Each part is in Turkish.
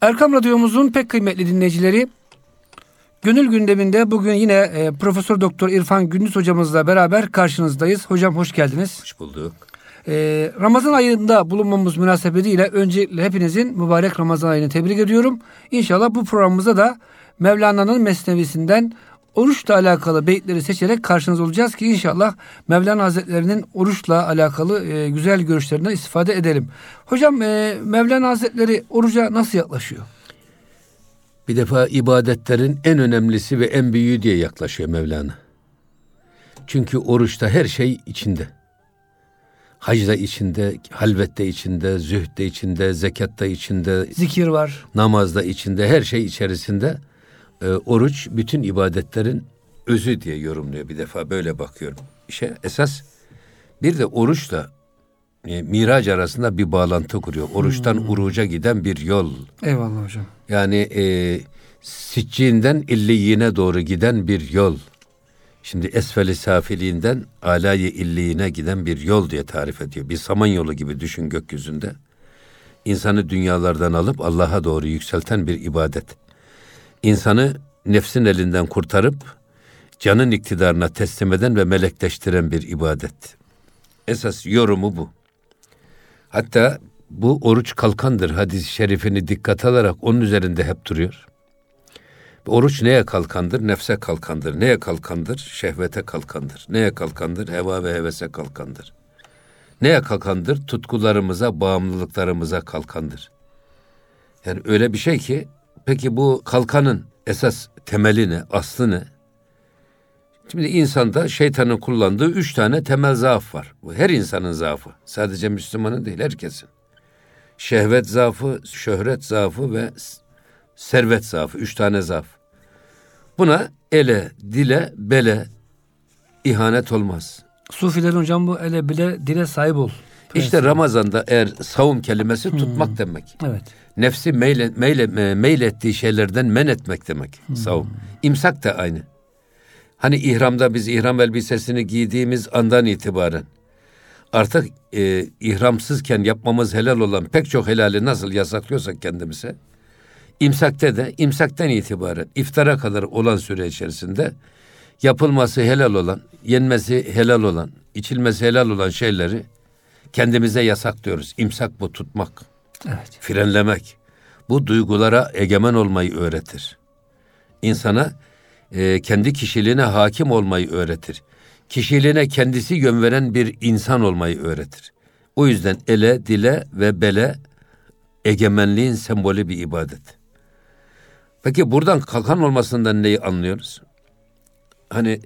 Erkam Radyomuzun pek kıymetli dinleyicileri Gönül gündeminde bugün yine e, Profesör Doktor İrfan Gündüz hocamızla beraber karşınızdayız. Hocam hoş geldiniz. Hoş bulduk. E, Ramazan ayında bulunmamız münasebetiyle öncelikle hepinizin mübarek Ramazan ayını tebrik ediyorum. İnşallah bu programımızda da Mevlana'nın mesnevisinden oruçla alakalı beyitleri seçerek karşınızda olacağız ki inşallah Mevlana Hazretleri'nin oruçla alakalı e, güzel görüşlerinden istifade edelim. Hocam e, Mevlana Hazretleri oruca nasıl yaklaşıyor? Bir defa ibadetlerin en önemlisi ve en büyüğü diye yaklaşıyor Mevlana. Çünkü oruçta her şey içinde. Hacda içinde, halvette içinde, zühde içinde, zekatta içinde, zikir var. Namazda içinde, her şey içerisinde. E, oruç bütün ibadetlerin özü diye yorumluyor bir defa böyle bakıyorum. İşe esas bir de oruçla e, miraç arasında bir bağlantı kuruyor. Oruçtan hmm. uruca giden bir yol. Eyvallah hocam. Yani e, Siccinden illiyine doğru giden bir yol. Şimdi esfeli safiliğinden alayı illiğine giden bir yol diye tarif ediyor. Bir saman yolu gibi düşün gökyüzünde. İnsanı dünyalardan alıp Allah'a doğru yükselten bir ibadet. İnsanı nefsin elinden kurtarıp canın iktidarına teslim eden ve melekleştiren bir ibadet. Esas yorumu bu. Hatta bu oruç kalkandır hadis-i şerifini dikkat alarak onun üzerinde hep duruyor. Oruç neye kalkandır? Nefse kalkandır. Neye kalkandır? Şehvete kalkandır. Neye kalkandır? Heva ve hevese kalkandır. Neye kalkandır? Tutkularımıza, bağımlılıklarımıza kalkandır. Yani öyle bir şey ki, peki bu kalkanın esas temeli ne, aslı ne? Şimdi insanda şeytanın kullandığı üç tane temel zaaf var. Bu her insanın zaafı. Sadece Müslümanın değil, herkesin. Şehvet zaafı, şöhret zaafı ve servet zaafı. Üç tane zaaf. Buna ele, dile, bele ihanet olmaz. Sufilerin hocam bu ele, bile, dile sahip ol. İşte Ramazan'da eğer savun kelimesi hmm. tutmak demek. Evet. Nefsi meyle, meyle, meylettiği şeylerden men etmek demek hmm. savun. İmsak da aynı. Hani ihramda biz ihram elbisesini giydiğimiz andan itibaren artık e, ihramsızken yapmamız helal olan pek çok helali nasıl yasaklıyorsak kendimize imsakte de imsakten itibaren iftara kadar olan süre içerisinde yapılması helal olan, yenmesi helal olan, içilmesi helal olan şeyleri kendimize yasaklıyoruz. İmsak bu tutmak. Evet. Frenlemek. Bu duygulara egemen olmayı öğretir. İnsana e, kendi kişiliğine hakim olmayı öğretir. Kişiliğine kendisi yön veren bir insan olmayı öğretir. O yüzden ele, dile ve bele egemenliğin sembolü bir ibadet. Peki buradan kalkan olmasından neyi anlıyoruz? Hani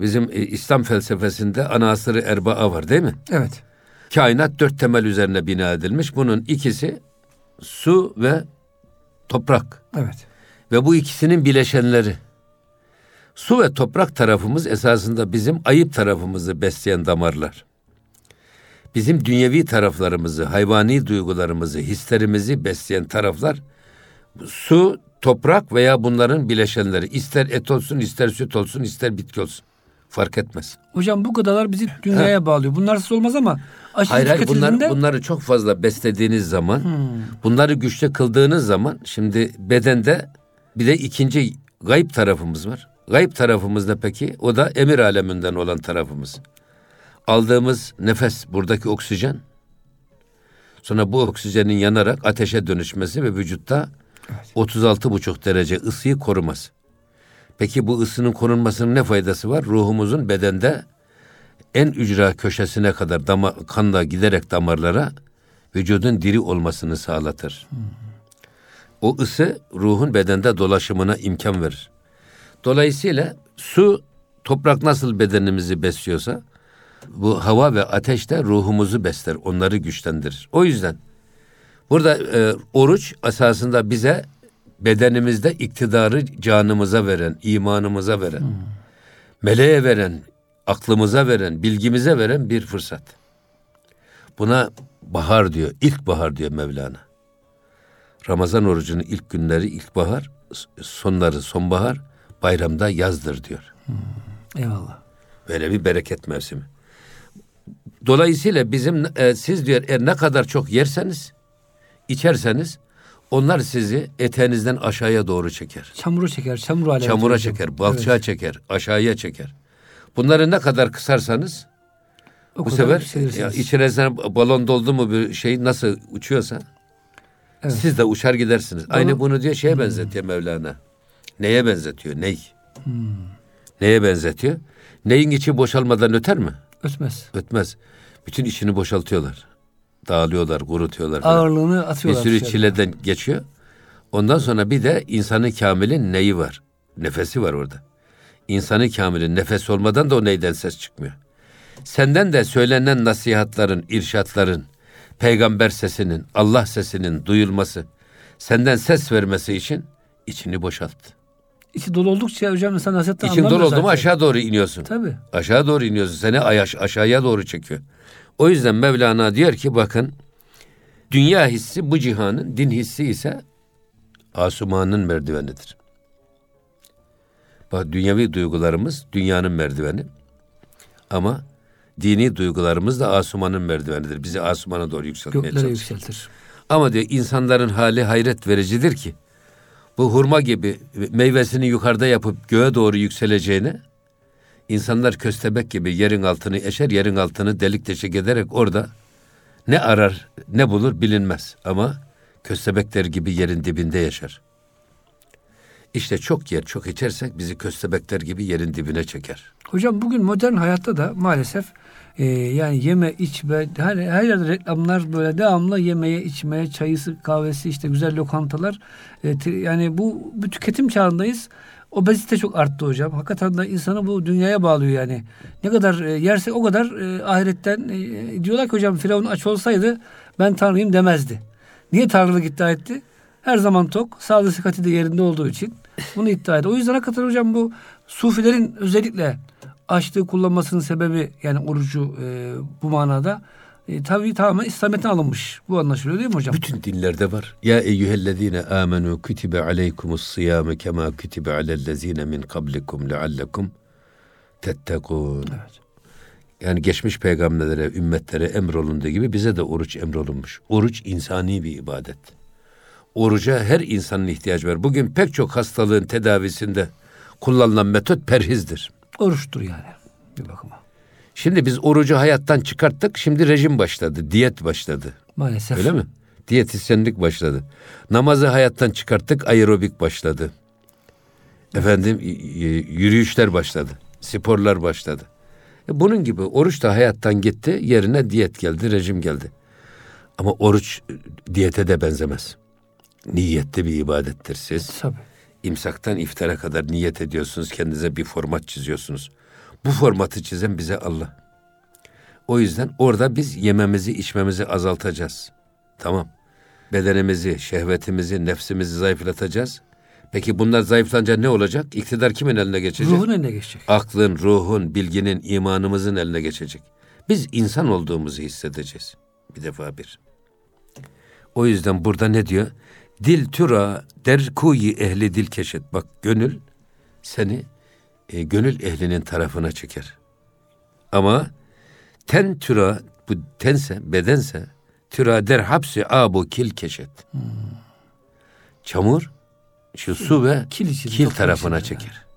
bizim e, İslam felsefesinde anasırı erbaa var değil mi? Evet. Kainat dört temel üzerine bina edilmiş. Bunun ikisi su ve toprak. Evet. Ve bu ikisinin bileşenleri. Su ve toprak tarafımız esasında bizim ayıp tarafımızı besleyen damarlar. Bizim dünyevi taraflarımızı, hayvani duygularımızı, hislerimizi besleyen taraflar su, toprak veya bunların bileşenleri. İster et olsun, ister süt olsun, ister bitki olsun. Fark etmez. Hocam bu gıdalar bizi dünyaya ha. bağlıyor. Bunlarsız olmaz ama aşırı hayır, hayır, bunlar, bunları çok fazla beslediğiniz zaman, hmm. bunları güçlü kıldığınız zaman şimdi bedende bir de ikinci gayb tarafımız var. Gayb tarafımızda peki o da emir aleminden olan tarafımız. Aldığımız nefes buradaki oksijen. Sonra bu oksijenin yanarak ateşe dönüşmesi ve vücutta evet. 36,5 derece ısıyı koruması. Peki bu ısının korunmasının ne faydası var? Ruhumuzun bedende en ücra köşesine kadar dama, kanla giderek damarlara vücudun diri olmasını sağlatır. O ısı ruhun bedende dolaşımına imkan verir. Dolayısıyla su, toprak nasıl bedenimizi besliyorsa bu hava ve ateş de ruhumuzu besler, onları güçlendirir. O yüzden burada e, oruç esasında bize bedenimizde iktidarı canımıza veren, imanımıza veren, hmm. meleğe veren, aklımıza veren, bilgimize veren bir fırsat. Buna bahar diyor, ilk bahar diyor Mevlana. Ramazan orucunun ilk günleri ilkbahar, sonları sonbahar, bayramda yazdır diyor. Hmm, eyvallah. Böyle bir bereket mevsimi. Dolayısıyla bizim e, siz diyor eğer ne kadar çok yerseniz, içerseniz Onlar sizi eteğinizden aşağıya doğru çeker. Çamura çeker, çamur alemi. Çamura çeker, balçığa evet. çeker, aşağıya çeker. Bunları ne kadar kısarsanız o bu sefer ya, balon doldu mu bir şey nasıl uçuyorsa evet. siz de uçar gidersiniz. Balon... Aynı bunu diyor şeye hmm. benzetiyor Mevlana. Neye benzetiyor? Ney? Hmm. Neye benzetiyor? Neyin içi boşalmadan öter mi? Ötmez. Ötmez. Bütün içini boşaltıyorlar. Dağılıyorlar, kurutuyorlar. Falan. Ağırlığını atıyorlar. Bir sürü dışarı. çileden geçiyor. Ondan sonra bir de insanı kamilin neyi var? Nefesi var orada. İnsanı kamilin nefes olmadan da o neyden ses çıkmıyor. Senden de söylenen nasihatların, irşatların, peygamber sesinin, Allah sesinin duyulması, senden ses vermesi için içini boşalt. İçi dolu oldukça hocam insan nasihatten İçin dolu oldu mu aşağı doğru iniyorsun. Tabii. Aşağı doğru iniyorsun. Seni ayaş, aşağıya doğru çekiyor. O yüzden Mevlana diyor ki bakın dünya hissi bu cihanın, din hissi ise asumanın merdivenidir. Bak dünyevi duygularımız dünyanın merdiveni. Ama dini duygularımız da asumanın merdivenidir. Bizi asumana doğru yükseltmeye Göklere yükseltir. Ama diyor insanların hali hayret vericidir ki bu hurma gibi meyvesini yukarıda yapıp göğe doğru yükseleceğine insanlar köstebek gibi yerin altını eşer, yerin altını delik deşik ederek orada ne arar ne bulur bilinmez. Ama köstebekler gibi yerin dibinde yaşar. İşte çok yer çok içersek bizi köstebekler gibi yerin dibine çeker. Hocam bugün modern hayatta da maalesef e, yani yeme içme her, her yerde reklamlar böyle devamlı yemeye içmeye çayısı kahvesi işte güzel lokantalar e, yani bu bir tüketim çağındayız. Obezite çok arttı hocam. Hakikaten de insanı bu dünyaya bağlıyor yani. Ne kadar e, yersek o kadar e, ahiretten e, diyorlar ki hocam Firavun aç olsaydı ben tanrıyım demezdi. Niye tanrılık iddia etti? Her zaman tok, sağlığı sıhhati de yerinde olduğu için bunu iddia etti. O yüzden hakikaten hocam bu sufilerin özellikle açlığı kullanmasının sebebi yani orucu e, bu manada e, tabii tamamen İslamiyet'ten alınmış. Bu anlaşılıyor değil mi hocam? Bütün dinlerde var. Ya eyyühellezine amenu kutibe aleykumus siyame kema kutibe alellezine min kablikum leallekum tettekun. Evet. Yani geçmiş peygamberlere, ümmetlere emrolunduğu gibi bize de oruç emrolunmuş. Oruç insani bir ibadet. Oruca her insanın ihtiyacı var. Bugün pek çok hastalığın tedavisinde kullanılan metot perhizdir. Oruçtur yani bir bakıma. Şimdi biz orucu hayattan çıkarttık. Şimdi rejim başladı. Diyet başladı. Maalesef. Öyle mi? Diyetisyenlik başladı. Namazı hayattan çıkarttık. Aerobik başladı. Efendim yürüyüşler başladı. Sporlar başladı. E bunun gibi oruç da hayattan gitti. Yerine diyet geldi, rejim geldi. Ama oruç diyete de benzemez. Niyette bir ibadettir siz. Tabii. İmsaktan iftara kadar niyet ediyorsunuz. Kendinize bir format çiziyorsunuz. Bu formatı çizen bize Allah. O yüzden orada biz yememizi, içmemizi azaltacağız. Tamam. Bedenimizi, şehvetimizi, nefsimizi zayıflatacağız. Peki bunlar zayıflanınca ne olacak? İktidar kimin eline geçecek? Ruhun eline geçecek. Aklın, ruhun, bilginin, imanımızın eline geçecek. Biz insan olduğumuzu hissedeceğiz. Bir defa bir. O yüzden burada ne diyor? Dil türa der kuyi ehli dil keşet. Bak gönül seni e, gönül ehlinin tarafına çeker. Ama ten türa bu tense bedense türa der hapsi abu kil keşet. Hmm. Çamur şu su ve kil, kil tarafına çeker. Yani.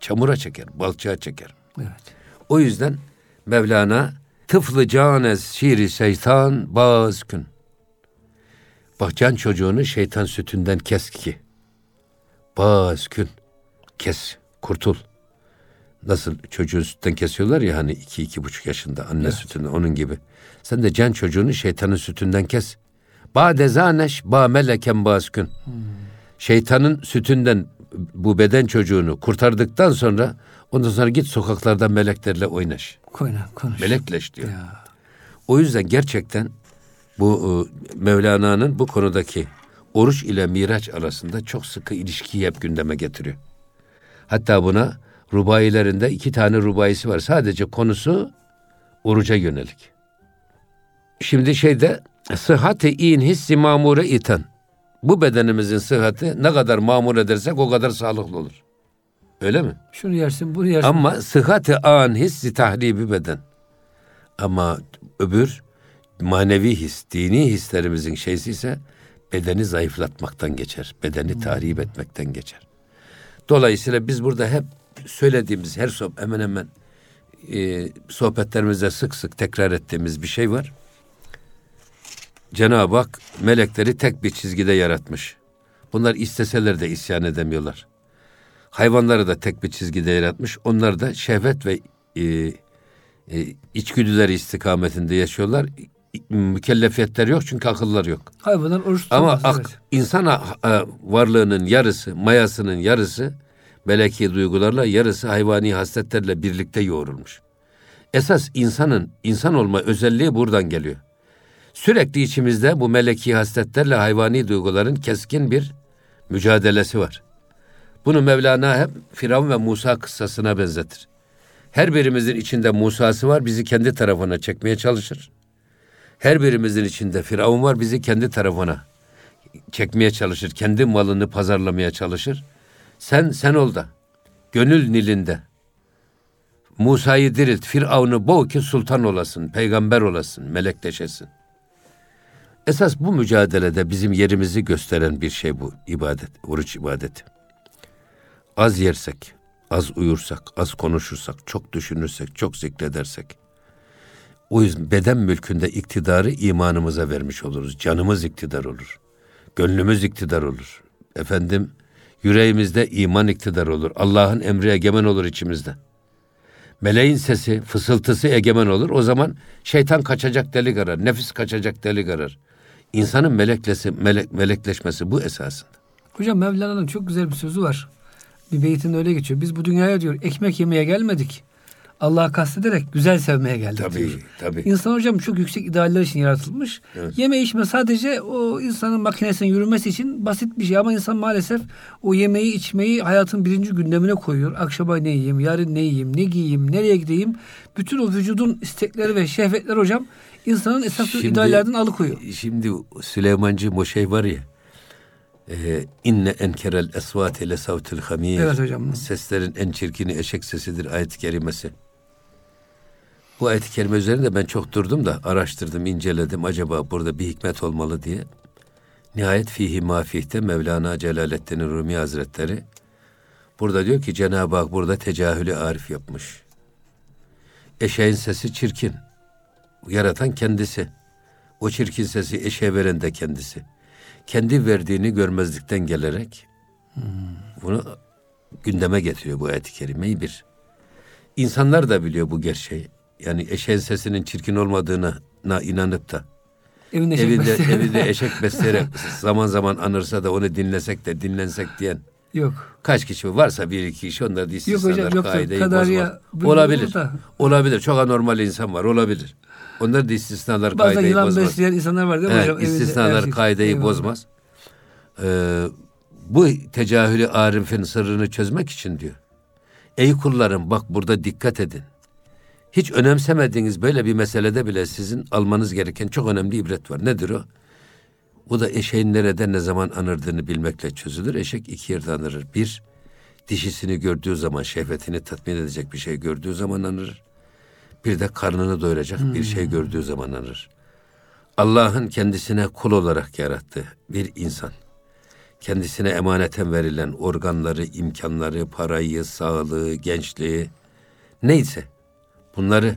Çamura çeker, balçığa çeker. Evet. O yüzden Mevlana tıflı canez şiiri şeytan baz gün. Bak can çocuğunu şeytan sütünden kes ki. Baz gün. Kes, kurtul. Nasıl çocuğun sütten kesiyorlar ya hani iki, iki buçuk yaşında anne evet. sütünden onun gibi. Sen de can çocuğunu şeytanın sütünden kes. Ba dezaneş ba meleken baskün. Hmm. Şeytanın sütünden bu beden çocuğunu kurtardıktan sonra ondan sonra git sokaklarda meleklerle oynaş. Oyna, konuş. Melekleş diyor. Ya. O yüzden gerçekten bu e, Mevlana'nın bu konudaki oruç ile miraç arasında çok sıkı ilişkiyi hep gündeme getiriyor. Hatta buna rubayilerinde iki tane rubayisi var. Sadece konusu oruca yönelik. Şimdi şeyde sıhhati in hissi mamure iten. Bu bedenimizin sıhhati ne kadar mamur edersek o kadar sağlıklı olur. Öyle mi? Şunu yersin, bunu yersin. Ama sıhhati an hissi tahribi beden. Ama öbür manevi his, dini hislerimizin şeysi ise bedeni zayıflatmaktan geçer. Bedeni tahrip etmekten geçer. Dolayısıyla biz burada hep söylediğimiz her sohbet hemen hemen e, sohbetlerimizde sık sık tekrar ettiğimiz bir şey var. Cenab-ı Hak melekleri tek bir çizgide yaratmış. Bunlar isteseler de isyan edemiyorlar. Hayvanları da tek bir çizgide yaratmış. Onlar da şehvet ve e, e, içgüdüleri istikametinde yaşıyorlar. Mükellefiyetler yok çünkü akıllar yok. Hayvanlar oruç Ama ak, evet. insan a, varlığının yarısı, mayasının yarısı meleki duygularla, yarısı hayvani hasletlerle birlikte yoğrulmuş. Esas insanın insan olma özelliği buradan geliyor. Sürekli içimizde bu meleki hasletlerle hayvani duyguların keskin bir mücadelesi var. Bunu Mevlana hep Firavun ve Musa kıssasına benzetir. Her birimizin içinde Musa'sı var, bizi kendi tarafına çekmeye çalışır. Her birimizin içinde Firavun var, bizi kendi tarafına çekmeye çalışır. Kendi malını pazarlamaya çalışır. Sen, sen ol da, gönül nilinde, Musa'yı dirilt, Firavun'u boğ ki sultan olasın, peygamber olasın, melekleşesin. Esas bu mücadelede bizim yerimizi gösteren bir şey bu ibadet, oruç ibadeti. Az yersek, az uyursak, az konuşursak, çok düşünürsek, çok zikredersek, o yüzden beden mülkünde iktidarı imanımıza vermiş oluruz. Canımız iktidar olur. Gönlümüz iktidar olur. Efendim, yüreğimizde iman iktidar olur. Allah'ın emri egemen olur içimizde. Meleğin sesi, fısıltısı egemen olur. O zaman şeytan kaçacak delik arar. Nefis kaçacak delik arar. İnsanın meleklesi, melek, melekleşmesi bu esasında. Hocam Mevlana'nın çok güzel bir sözü var. Bir beytin öyle geçiyor. Biz bu dünyaya diyor ekmek yemeye gelmedik. Allah'a kastederek güzel sevmeye geldik tabii, diyor. Tabii. İnsan hocam çok yüksek idealler için yaratılmış. Evet. Yeme içme sadece o insanın makinesinin yürümesi için basit bir şey ama insan maalesef o yemeği içmeyi hayatın birinci gündemine koyuyor. Akşama ne yiyeyim, yarın ne yiyeyim, ne giyeyim, nereye gideyim. Bütün o vücudun istekleri ve şehvetler hocam insanın esas şimdi, ideallerden alıkoyuyor. Şimdi Süleymancı o şey var ya e, inne enkerel esvate le savtil hamir. Evet hocam. Seslerin en çirkini eşek sesidir ayet-i kerimesi. Bu ayet-i kerime üzerinde ben çok durdum da araştırdım, inceledim. Acaba burada bir hikmet olmalı diye. Nihayet fihi mafihte Mevlana Celaleddin Rumi Hazretleri burada diyor ki Cenab-ı Hak burada tecahülü arif yapmış. Eşeğin sesi çirkin. Yaratan kendisi. O çirkin sesi eşeğe veren de kendisi. Kendi verdiğini görmezlikten gelerek hmm. bunu gündeme getiriyor bu ayet-i kerimeyi bir. İnsanlar da biliyor bu gerçeği yani eşeğin sesinin çirkin olmadığına inanıp da Evinde eşek evinde, evinde eşek besleyerek zaman zaman anırsa da onu dinlesek de dinlensek diyen Yok. Kaç kişi varsa bir iki kişi onlar da istisnalar yok hocam, kaideyi bozmaz. Olabilir. Olabilir. Çok anormal insan var. Olabilir. Onlar da istisnalar Bazen kaideyi bozmaz. Bazen yılan besleyen insanlar var değil mi evet, hocam? İstisnalar kaideyi Eyvallah. bozmaz. Ee, bu tecahülü arifin sırrını çözmek için diyor. Ey kullarım bak burada dikkat edin hiç önemsemediğiniz böyle bir meselede bile sizin almanız gereken çok önemli ibret var. Nedir o? Bu da eşeğin nerede ne zaman anırdığını bilmekle çözülür. Eşek iki yerde anırır. Bir, dişisini gördüğü zaman şehvetini tatmin edecek bir şey gördüğü zaman anırır. Bir de karnını doyuracak hmm. bir şey hmm. gördüğü zaman anırır. Allah'ın kendisine kul olarak yarattığı bir insan, kendisine emaneten verilen organları, imkanları, parayı, sağlığı, gençliği neyse bunları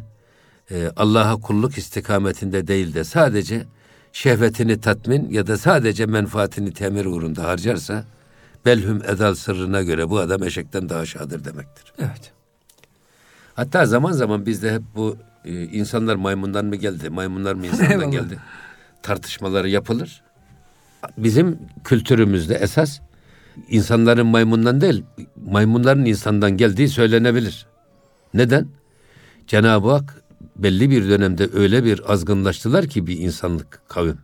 e, Allah'a kulluk istikametinde değil de sadece şehvetini tatmin ya da sadece menfaatini temir uğrunda harcarsa belhum edal sırrına göre bu adam eşekten daha aşağıdır demektir. Evet. Hatta zaman zaman bizde hep bu e, insanlar maymundan mı geldi, maymunlar mı insandan geldi tartışmaları yapılır. Bizim kültürümüzde esas insanların maymundan değil, maymunların insandan geldiği söylenebilir. Neden? Cenab-ı Hak belli bir dönemde öyle bir azgınlaştılar ki bir insanlık kavim.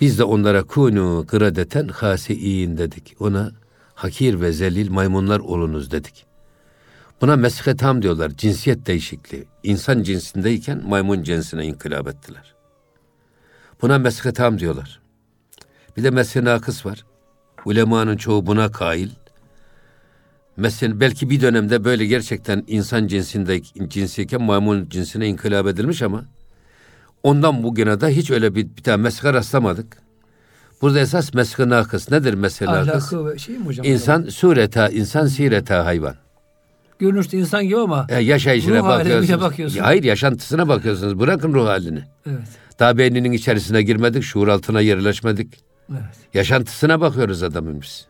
Biz de onlara kunu kıradeten hasiin dedik. Ona hakir ve zelil maymunlar olunuz dedik. Buna meshetam diyorlar. Cinsiyet değişikliği. İnsan cinsindeyken maymun cinsine inkılap ettiler. Buna meshetam diyorlar. Bir de meshenakıs var. Ulemanın çoğu buna kail. Mesela belki bir dönemde böyle gerçekten insan cinsinde cinsiyken maymun cinsine inkılap edilmiş ama ondan bugüne de hiç öyle bir, bir tane meske rastlamadık. Burada esas meskı nakıs. Nedir mesela Ahlakı ve şey mi hocam? İnsan sureta, insan sireta hayvan. Görünüşte insan gibi ama e, yaşayışına ruh bakıyorsunuz. bakıyorsun. Hayır yaşantısına bakıyorsunuz. Bırakın ruh halini. Evet. Daha beyninin içerisine girmedik, şuur altına yerleşmedik. Evet. Yaşantısına bakıyoruz adamın biz.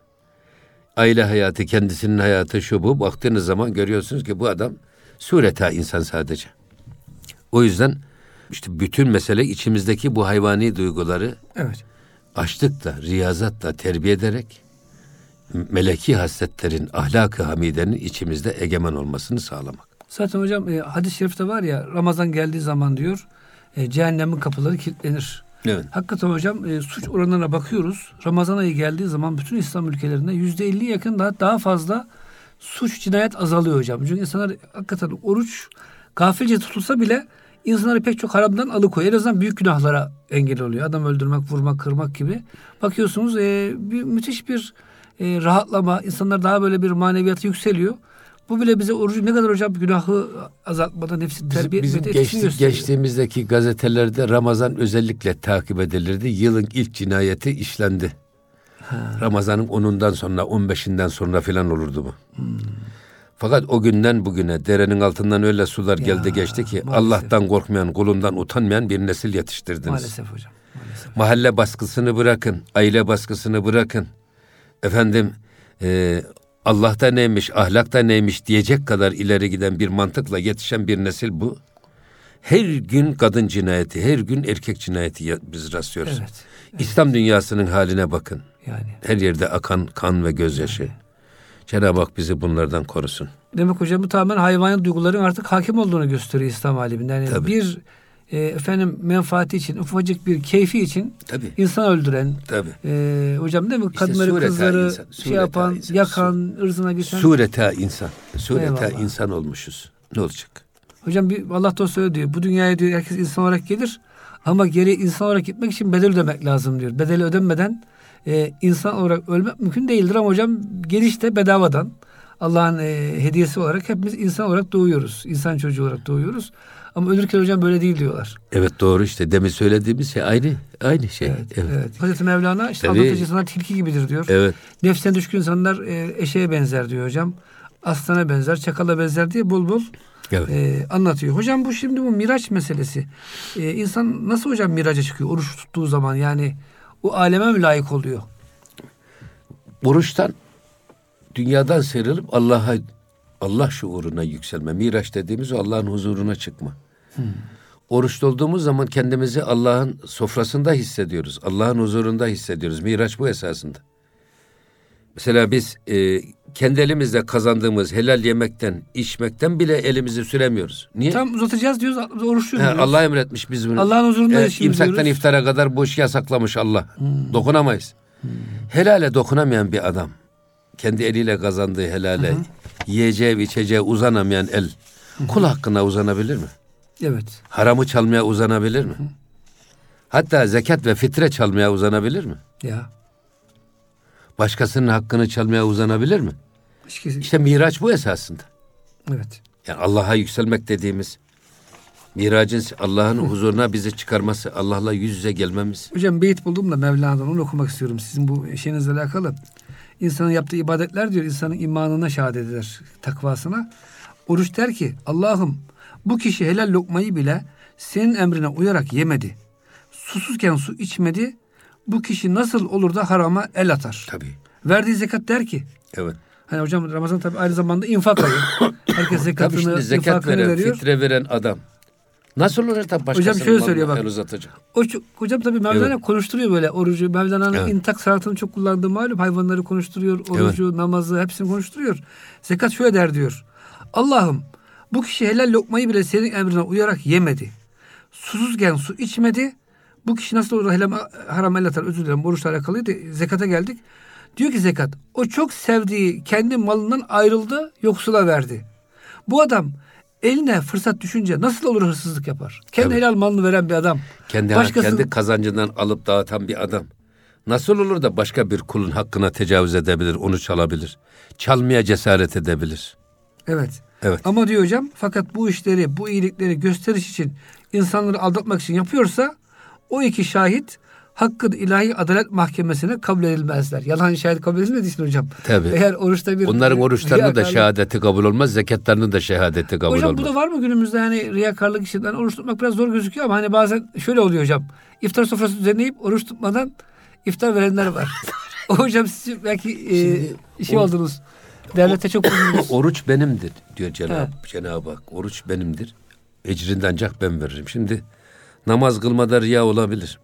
Aile hayatı, kendisinin hayatı şu bu. Baktığınız zaman görüyorsunuz ki bu adam sureta insan sadece. O yüzden işte bütün mesele içimizdeki bu hayvani duyguları evet. açlıkla, riyazatla terbiye ederek meleki hasletlerin, ahlakı hamidenin içimizde egemen olmasını sağlamak. Zaten hocam e, hadis-i şerifte var ya Ramazan geldiği zaman diyor e, cehennemin kapıları kilitlenir. Evet. Hakikaten hocam e, suç oranlarına bakıyoruz. Ramazan ayı geldiği zaman bütün İslam ülkelerinde yüzde elli yakın daha, daha fazla suç cinayet azalıyor hocam. Çünkü insanlar hakikaten oruç gafilce tutulsa bile insanları pek çok haramdan alıkoyuyor. En azından büyük günahlara engel oluyor. Adam öldürmek, vurmak, kırmak gibi. Bakıyorsunuz e, bir, müthiş bir e, rahatlama. İnsanlar daha böyle bir maneviyatı yükseliyor. Bu bile bize orucu ne kadar hocam günahı azaltmada nefsi terbiye bizim, bizim geçti, geçtiğimizdeki gazetelerde Ramazan özellikle takip edilirdi. Yılın ilk cinayeti işlendi. Ramazan'ın 10'undan sonra 15'inden sonra filan olurdu bu. Hmm. Fakat o günden bugüne derenin altından öyle sular ya, geldi geçti ki maalesef. Allah'tan korkmayan, kulundan utanmayan bir nesil yetiştirdiniz. Maalesef hocam. Maalesef. Mahalle baskısını bırakın, aile baskısını bırakın. Efendim e, Allah'ta neymiş, ahlakta neymiş diyecek kadar ileri giden bir mantıkla yetişen bir nesil bu. Her gün kadın cinayeti, her gün erkek cinayeti biz rastlıyoruz. Evet, evet. İslam dünyasının haline bakın. Yani. Her yerde akan kan ve gözyaşı. Yani. Cenab-ı Hak bizi bunlardan korusun. Demek hocam bu tamamen hayvanın duyguların artık hakim olduğunu gösteriyor İslam aleminde. Yani Tabii. bir e, efendim menfaati için, ufacık bir keyfi için Tabii. insan öldüren, Tabii. E, hocam değil mi? İşte Kadınları, kızları insan, şey yapan, insan, yakan, su, ırzına geçen. Sureta insan. Sureta Eyvallah. insan olmuşuz. Ne olacak? Hocam bir Allah dostu öyle diyor. Bu dünyaya diyor herkes insan olarak gelir. Ama geri insan olarak gitmek için bedel ödemek lazım diyor. Bedeli ödenmeden e, insan olarak ölmek mümkün değildir ama hocam gelişte bedavadan Allah'ın e, hediyesi olarak hepimiz insan olarak doğuyoruz. İnsan çocuğu olarak doğuyoruz. Ama ölürken hocam böyle değil diyorlar. Evet doğru işte demin söylediğimiz şey aynı aynı şey. Evet. evet. evet. Hazreti Mevlana işte Tabii. aldatıcı insanlar tilki gibidir diyor. Evet. Nefsine düşkün insanlar e, eşeğe benzer diyor hocam. Aslana benzer, çakala benzer diye bol bol evet. e, anlatıyor. Hocam bu şimdi bu miraç meselesi. E, insan nasıl hocam miraca çıkıyor oruç tuttuğu zaman yani o aleme mi layık oluyor? Oruçtan dünyadan sıyrılıp Allah'a Allah şuuruna yükselme. Miraç dediğimiz Allah'ın huzuruna çıkma. Hmm. Oruçlu olduğumuz zaman kendimizi Allah'ın sofrasında hissediyoruz. Allah'ın huzurunda hissediyoruz. Miraç bu esasında. Mesela biz e, kendi elimizle kazandığımız helal yemekten, içmekten bile elimizi süremiyoruz. Niye? Tam uzatacağız diyoruz, oruçluyoruz. Allah emretmiş biz bunu. Allah'ın huzurunda e, İmsaktan diyoruz. iftara kadar bu işi yasaklamış Allah. Hmm. Dokunamayız. Hmm. Helale dokunamayan bir adam, kendi eliyle kazandığı helale, Hı-hı. yiyeceği içeceği uzanamayan el, Hı-hı. kul hakkına uzanabilir mi? Evet. Haramı çalmaya uzanabilir mi? Hatta zekat ve fitre çalmaya uzanabilir mi? Ya başkasının hakkını çalmaya uzanabilir mi? Başkası... İşte miraç bu esasında. Evet. Yani Allah'a yükselmek dediğimiz miracın Allah'ın huzuruna bizi çıkarması, Allah'la yüz yüze gelmemiz. Hocam beyit buldum da Mevlana'dan onu okumak istiyorum sizin bu şeyinizle alakalı. İnsanın yaptığı ibadetler diyor insanın imanına şehadet eder, takvasına. Oruç der ki Allah'ım bu kişi helal lokmayı bile senin emrine uyarak yemedi. Susuzken su içmedi, bu kişi nasıl olur da harama el atar? Tabii. Verdiği zekat der ki. Evet. Hani hocam Ramazan tabi aynı zamanda infak ayı. Herkes zekatını, tabii şimdi zekat veren, veriyor. fitre veren adam. Nasıl olur da başkasının hocam şöyle söylüyor bak. uzatacak? O, hocam tabi Mevlana evet. konuşturuyor böyle orucu. Mevlana'nın evet. intak sanatını çok kullandığı malum. Hayvanları konuşturuyor. Orucu, evet. namazı hepsini konuşturuyor. Zekat şöyle der diyor. Allah'ım bu kişi helal lokmayı bile senin emrine uyarak yemedi. Susuzken su içmedi bu kişi nasıl olur helal, haram el atar özür dilerim oruçla alakalıydı. Zekata geldik. Diyor ki zekat o çok sevdiği kendi malından ayrıldı yoksula verdi. Bu adam eline fırsat düşünce nasıl olur hırsızlık yapar? Kendi Tabii. helal malını veren bir adam. Kendi, başkasının... kendi kazancından alıp dağıtan bir adam. Nasıl olur da başka bir kulun hakkına tecavüz edebilir, onu çalabilir. Çalmaya cesaret edebilir. Evet. Evet. Ama diyor hocam fakat bu işleri, bu iyilikleri gösteriş için insanları aldatmak için yapıyorsa o iki şahit hakkın ilahi adalet mahkemesine kabul edilmezler. Yalan şahit kabul edilmediği için hocam. Tabii. Eğer oruçta bir Onların oruçlarının da şehadeti kabul olmaz, zekatlarının da şehadeti kabul hocam, olmaz. Hocam bu da var mı günümüzde hani riyakarlık işinden yani oruç tutmak biraz zor gözüküyor ama hani bazen şöyle oluyor hocam. İftar sofrası düzenleyip oruç tutmadan iftar verenler var. hocam siz belki e, şey o, oldunuz. Devlete çok uyumluyuz. Oruç benimdir diyor Cenab-ı Cenab Hak. Oruç benimdir. Ecrini ancak ben veririm. Şimdi namaz kılmada riya olabilir.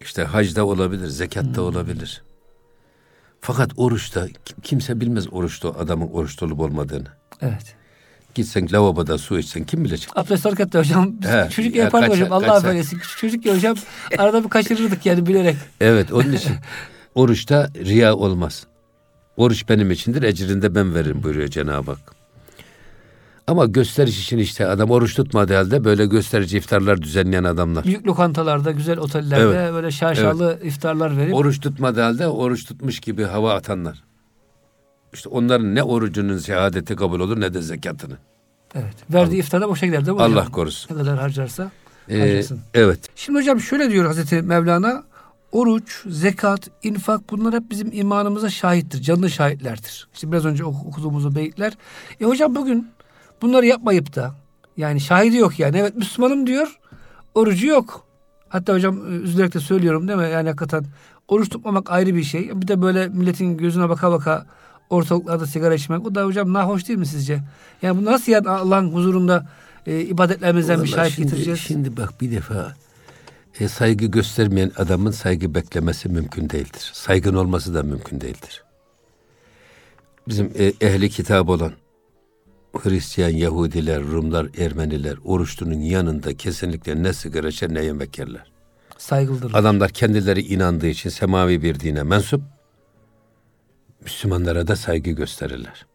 İşte hacda olabilir, zekatta hmm. olabilir. Fakat oruçta kimse bilmez oruçta adamın oruçta olup olmadığını. Evet. Gitsen lavaboda su içsen kim bilecek? Abdest alırken de hocam He, çocuk yapardık hocam Allah affeylesin. Çocuk ya hocam arada bir kaçırırdık yani bilerek. Evet onun için oruçta riya olmaz. Oruç benim içindir ecrini ben veririm buyuruyor Cenab-ı Hak. Ama gösteriş için işte adam oruç tutmadığı halde böyle gösterici iftarlar düzenleyen adamlar. Büyük lokantalarda, güzel otellerde evet. böyle şaşalı evet. iftarlar verip. Oruç tutmadığı halde oruç tutmuş gibi hava atanlar. İşte onların ne orucunun şehadeti kabul olur ne de zekatını. Evet. Verdiği Allah. iftarda boşa gider değil mi Allah korusun. Ne kadar harcarsa ee, harcasın. Evet. Şimdi hocam şöyle diyor Hazreti Mevlana. Oruç, zekat, infak bunlar hep bizim imanımıza şahittir. Canlı şahitlerdir. İşte biraz önce okuduğumuz o beyitler. E hocam bugün Bunları yapmayıp da yani şahidi yok yani. Evet Müslümanım diyor. Orucu yok. Hatta hocam e, üzülerek de söylüyorum değil mi? Yani hakikaten oruç tutmamak ayrı bir şey. Bir de böyle milletin gözüne baka baka ortalıklarda sigara içmek. O da hocam nahoş değil mi sizce? Yani bu nasıl yani Allah'ın huzurunda e, ibadetlerimizden Vallahi bir şahit şimdi, getireceğiz? Şimdi bak bir defa e, saygı göstermeyen adamın saygı beklemesi mümkün değildir. Saygın olması da mümkün değildir. Bizim e, ehli kitap olan Hristiyan, Yahudiler, Rumlar, Ermeniler oruçlunun yanında kesinlikle ne sigara içer ne yemek yerler. Saygılıdır. Adamlar kendileri inandığı için semavi bir dine mensup. Müslümanlara da saygı gösterirler.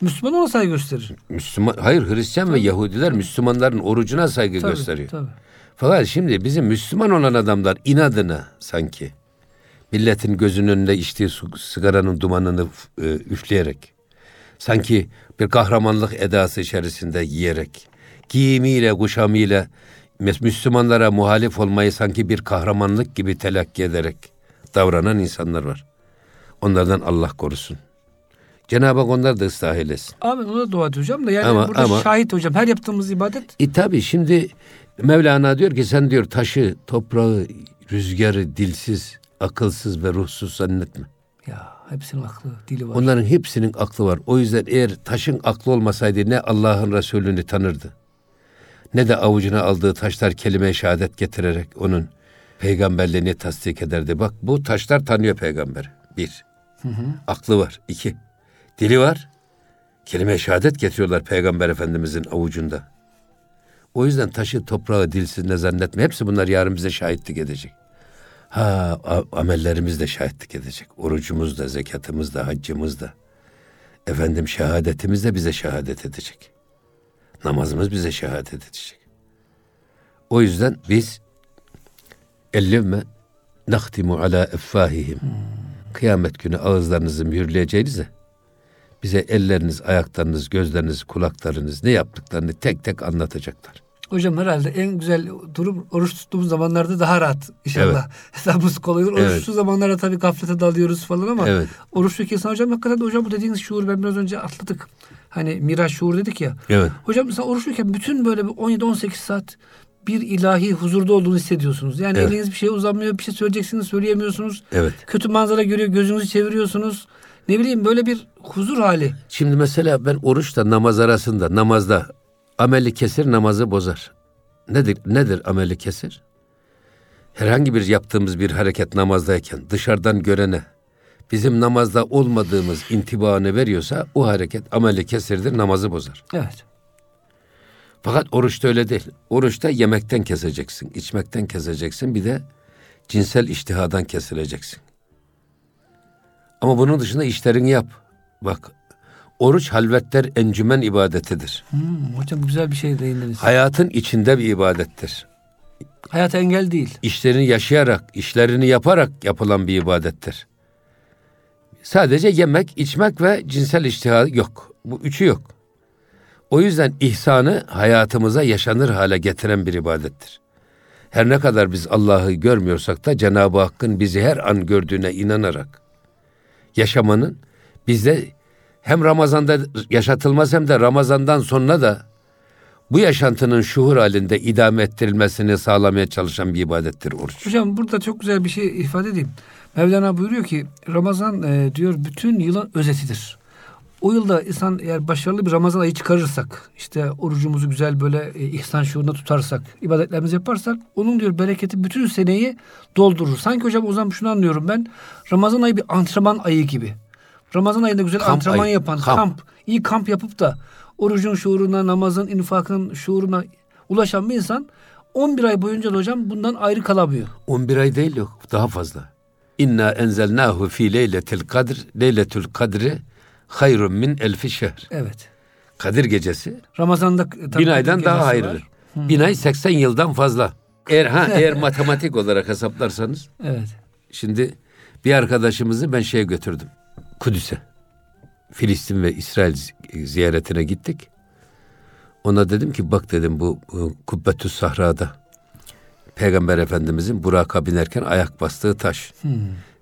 Müslüman ona saygı gösterir. Müslüman, hayır Hristiyan tabii. ve Yahudiler Müslümanların orucuna saygı tabii, gösteriyor. Tabii. Fakat şimdi bizim Müslüman olan adamlar inadına sanki milletin gözünün önünde içtiği su, sigaranın dumanını e, üfleyerek sanki bir kahramanlık edası içerisinde yiyerek, giyimiyle, kuşamıyla Müslümanlara muhalif olmayı sanki bir kahramanlık gibi telakki ederek davranan insanlar var. Onlardan Allah korusun. Cenab-ı Hak onlar da ıslah eylesin. Amin ona dua edeceğim da yani ama, burada ama, şahit hocam her yaptığımız ibadet. E tabi şimdi Mevlana diyor ki sen diyor taşı, toprağı, rüzgarı dilsiz, akılsız ve ruhsuz zannetme. Ya hepsinin aklı, dili var. Onların hepsinin aklı var. O yüzden eğer taşın aklı olmasaydı ne Allah'ın Resulü'nü tanırdı. Ne de avucuna aldığı taşlar kelime-i şehadet getirerek onun peygamberliğini tasdik ederdi. Bak bu taşlar tanıyor peygamber. Bir. Hı hı. Aklı var. İki. Dili var. Kelime-i şehadet getiriyorlar peygamber efendimizin avucunda. O yüzden taşı toprağı dilsiz ne zannetme. Hepsi bunlar yarın bize şahitlik edecek. Ha amellerimiz de şahitlik edecek. Orucumuz da, zekatımız da, haccımız da. Efendim şehadetimiz de bize şehadet edecek. Namazımız bize şehadet edecek. O yüzden biz ellevme nahtimu ala effahihim. Kıyamet günü ağızlarınızı mühürleyeceğinize bize elleriniz, ayaklarınız, gözleriniz, kulaklarınız ne yaptıklarını tek tek anlatacaklar. Hocam herhalde en güzel durum oruç tuttuğumuz zamanlarda daha rahat inşallah. Evet. Hesabımız kolay olur. Evet. Oruçlu zamanlarda tabii gaflete dalıyoruz falan ama evet. oruçluyken hocam hakikaten de hocam bu dediğiniz şuur ben biraz önce atladık. Hani miraç şuur dedik ya. Evet. Hocam mesela oruçluyken bütün böyle 17-18 saat bir ilahi huzurda olduğunu hissediyorsunuz. Yani evet. eliniz bir şey uzanmıyor, bir şey söyleyeceksiniz, söyleyemiyorsunuz. Evet. Kötü manzara görüyor, gözünüzü çeviriyorsunuz. Ne bileyim böyle bir huzur hali. Şimdi mesela ben oruçta namaz arasında, namazda ameli kesir namazı bozar. Nedir, nedir ameli kesir? Herhangi bir yaptığımız bir hareket namazdayken dışarıdan görene bizim namazda olmadığımız intibaını veriyorsa o hareket ameli kesirdir, namazı bozar. Evet. Fakat oruçta öyle değil. Oruçta yemekten keseceksin, içmekten keseceksin, bir de cinsel iştihadan kesileceksin. Ama bunun dışında işlerini yap. Bak Oruç halvetler encümen ibadetidir. Hmm, hocam güzel bir şey değindiniz. Hayatın içinde bir ibadettir. Hayat engel değil. İşlerini yaşayarak, işlerini yaparak yapılan bir ibadettir. Sadece yemek, içmek ve cinsel iştihad yok. Bu üçü yok. O yüzden ihsanı hayatımıza yaşanır hale getiren bir ibadettir. Her ne kadar biz Allah'ı görmüyorsak da Cenab-ı Hakk'ın bizi her an gördüğüne inanarak yaşamanın bizde hem Ramazan'da yaşatılmaz hem de Ramazan'dan sonra da bu yaşantının şuhur halinde idame ettirilmesini sağlamaya çalışan bir ibadettir oruç. Hocam burada çok güzel bir şey ifade edeyim. Mevlana buyuruyor ki Ramazan e, diyor bütün yılın özetidir. O yılda insan eğer başarılı bir Ramazan ayı çıkarırsak, işte orucumuzu güzel böyle e, ihsan şuurunda tutarsak, ibadetlerimizi yaparsak, onun diyor bereketi bütün seneyi doldurur. Sanki hocam o zaman şunu anlıyorum ben, Ramazan ayı bir antrenman ayı gibi. Ramazan ayında güzel kamp antrenman ayı, yapan, kamp. kamp, iyi kamp yapıp da orucun şuuruna, namazın, infakın şuuruna ulaşan bir insan 11 ay boyunca da hocam bundan ayrı kalamıyor. 11 ay değil yok, daha fazla. İnna enzelnahu fi leyletil kadr, leyletul kadri hayrun min elfi şehr. Evet. Kadir gecesi. Ramazan'da bin aydan daha hayırlı. Hmm. Bin ay 80 yıldan fazla. Eğer ha eğer matematik olarak hesaplarsanız. Evet. Şimdi bir arkadaşımızı ben şeye götürdüm. Kudüs'e. Filistin ve İsrail ziyaretine gittik. Ona dedim ki bak dedim bu, Kubbetü Sahra'da Peygamber Efendimizin Burak'a binerken ayak bastığı taş. Hmm.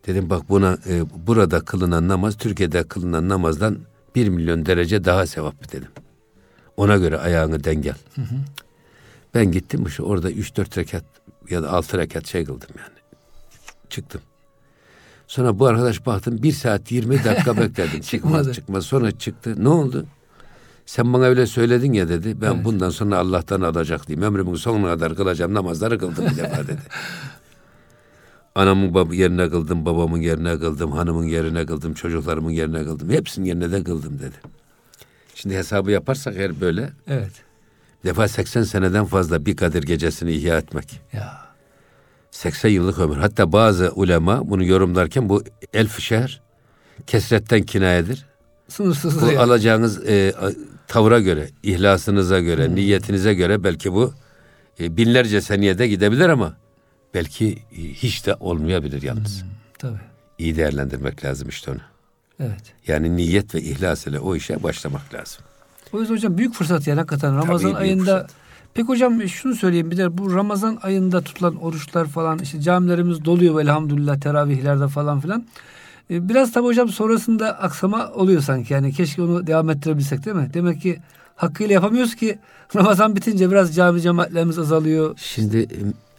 Dedim bak buna e, burada kılınan namaz Türkiye'de kılınan namazdan bir milyon derece daha sevaplı dedim. Ona göre ayağını dengel. Hı hı. Ben gittim işte orada üç dört rekat ya da altı rekat şey kıldım yani. Çıktım. Sonra bu arkadaş baktım bir saat yirmi dakika bekledim. Çıkmaz çıkmaz. Sonra çıktı. Ne oldu? Sen bana öyle söyledin ya dedi. Ben evet. bundan sonra Allah'tan alacaklıyım. Ömrümün sonuna kadar kılacağım namazları kıldım bir defa dedi. Anamın bab yerine kıldım, babamın yerine kıldım, hanımın yerine kıldım, çocuklarımın yerine kıldım. Hepsinin yerine de kıldım dedi. Şimdi hesabı yaparsak eğer böyle. Evet. Defa 80 seneden fazla bir Kadir gecesini ihya etmek. Ya. 80 yıllık ömür. Hatta bazı ulema bunu yorumlarken bu elf şehir kesretten kinayedir. Sınırsız. Bu yani. alacağınız e, tavra göre, ihlasınıza göre, hmm. niyetinize göre belki bu e, binlerce seneye de gidebilir ama belki hiç de olmayabilir yalnız. Hmm, tabii. İyi değerlendirmek lazım işte onu. Evet. Yani niyet ve ihlas ile o işe başlamak lazım. O yüzden hocam büyük fırsat yani hakikaten Ramazan ayında. Fırsat. Peki hocam şunu söyleyeyim bir de bu Ramazan ayında tutulan oruçlar falan işte camilerimiz doluyor elhamdülillah teravihlerde falan filan. Ee, biraz tabii hocam sonrasında aksama oluyor sanki yani keşke onu devam ettirebilsek değil mi? Demek ki hakkıyla yapamıyoruz ki Ramazan bitince biraz cami cemaatlerimiz azalıyor. Şimdi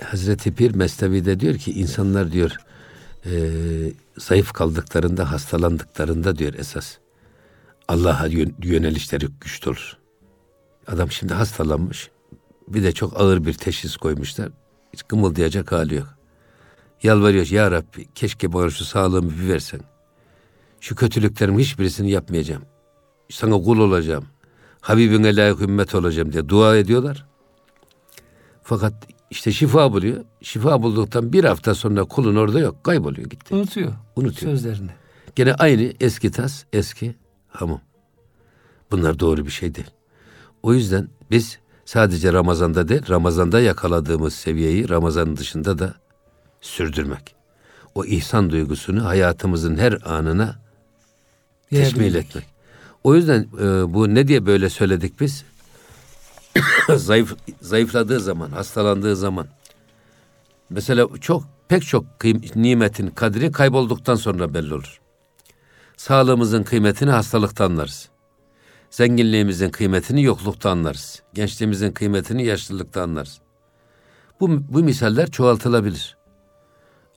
Hazreti Pir Mesnevi'de diyor ki insanlar diyor e, zayıf kaldıklarında, hastalandıklarında diyor esas Allah'a yönelişleri güçlü olur. Adam şimdi hastalanmış. Bir de çok ağır bir teşhis koymuşlar. Hiç kımıldayacak hali yok. Yalvarıyor ya Rabbi keşke bana şu sağlığımı bir versen. Şu kötülüklerimin hiçbirisini yapmayacağım. Sana kul olacağım. Habibine layık ümmet olacağım diye dua ediyorlar. Fakat işte şifa buluyor. Şifa bulduktan bir hafta sonra kulun orada yok. Kayboluyor gitti. Unutuyor. Unutuyor. Sözlerini. Gene aynı eski tas, eski hamam. Bunlar doğru bir şey değil. O yüzden biz sadece Ramazan'da değil, Ramazan'da yakaladığımız seviyeyi Ramazan dışında da sürdürmek. O ihsan duygusunu hayatımızın her anına teşmil etmek. O yüzden e, bu ne diye böyle söyledik biz? Zayıf zayıfladığı zaman, hastalandığı zaman mesela çok pek çok kıym- nimetin kadri kaybolduktan sonra belli olur. Sağlığımızın kıymetini hastalıkta anlarız. Zenginliğimizin kıymetini yoklukta anlarız. Gençliğimizin kıymetini yaşlılıkta anlarız. Bu, bu misaller çoğaltılabilir.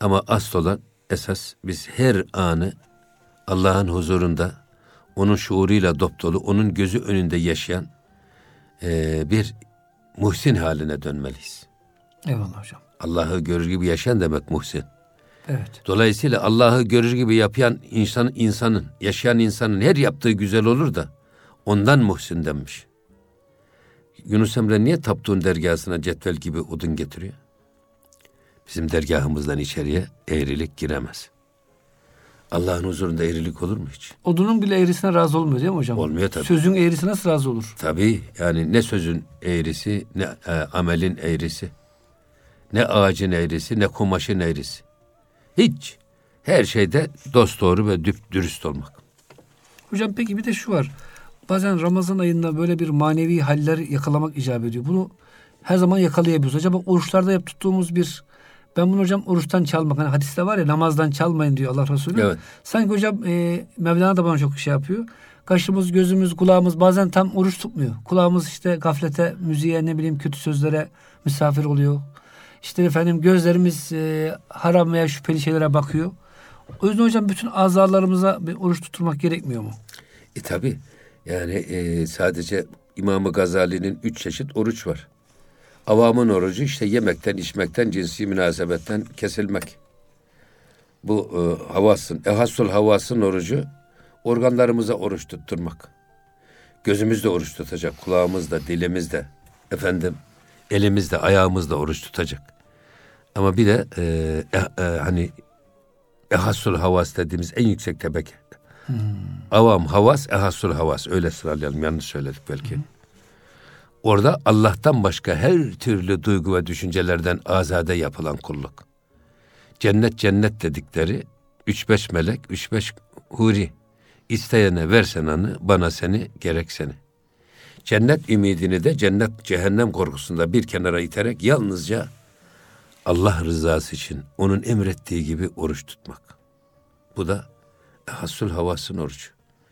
Ama asıl olan esas biz her anı Allah'ın huzurunda onun şuuruyla dopdolu, onun gözü önünde yaşayan e, bir muhsin haline dönmeliyiz. Eyvallah hocam. Allah'ı görür gibi yaşayan demek muhsin. Evet. Dolayısıyla Allah'ı görür gibi yapan insan, insanın, yaşayan insanın her yaptığı güzel olur da ondan muhsin denmiş. Yunus Emre niye taptuğun dergahına cetvel gibi odun getiriyor? Bizim dergahımızdan içeriye eğrilik giremez. Allah'ın huzurunda eğrilik olur mu hiç? Odunun bile eğrisine razı olmuyor değil mi hocam? Olmuyor tabii. Sözün eğrisi nasıl razı olur? Tabii yani ne sözün eğrisi ne e, amelin eğrisi. Ne ağacın eğrisi ne kumaşın eğrisi. Hiç. Her şeyde dost doğru ve düp dürüst olmak. Hocam peki bir de şu var. Bazen Ramazan ayında böyle bir manevi haller yakalamak icap ediyor. Bunu her zaman yakalayabiliyoruz. Acaba oruçlarda yap tuttuğumuz bir ben bunu hocam oruçtan çalmak. Hani hadiste var ya namazdan çalmayın diyor Allah Resulü. Evet. Sanki hocam e, Mevlana da bana çok şey yapıyor. Kaşımız, gözümüz, kulağımız bazen tam oruç tutmuyor. Kulağımız işte gaflete, müziğe, ne bileyim kötü sözlere misafir oluyor. İşte efendim gözlerimiz e, haram veya şüpheli şeylere bakıyor. O yüzden hocam bütün azalarımıza bir oruç tutturmak gerekmiyor mu? E tabi. Yani e, sadece İmam-ı Gazali'nin üç çeşit oruç var. Avamın orucu işte yemekten, içmekten, cinsi münasebetten kesilmek. Bu e, havasın, ehassul havasın orucu organlarımıza oruç tutturmak. Gözümüzde oruç tutacak, kulağımızda, dilimizde, efendim elimizde, ayağımızda oruç tutacak. Ama bir de e, e, e, hani ehassul havas dediğimiz en yüksek tebeke. Hmm. Avam havas, ehassul havas. Öyle sıralayalım. Yanlış söyledik belki. Hmm. Orada Allah'tan başka her türlü duygu ve düşüncelerden azade yapılan kulluk. Cennet cennet dedikleri üç beş melek, üç beş huri. İsteyene versen anı, bana seni, gerek seni. Cennet ümidini de cennet cehennem korkusunda bir kenara iterek yalnızca Allah rızası için onun emrettiği gibi oruç tutmak. Bu da hassul havasın orucu.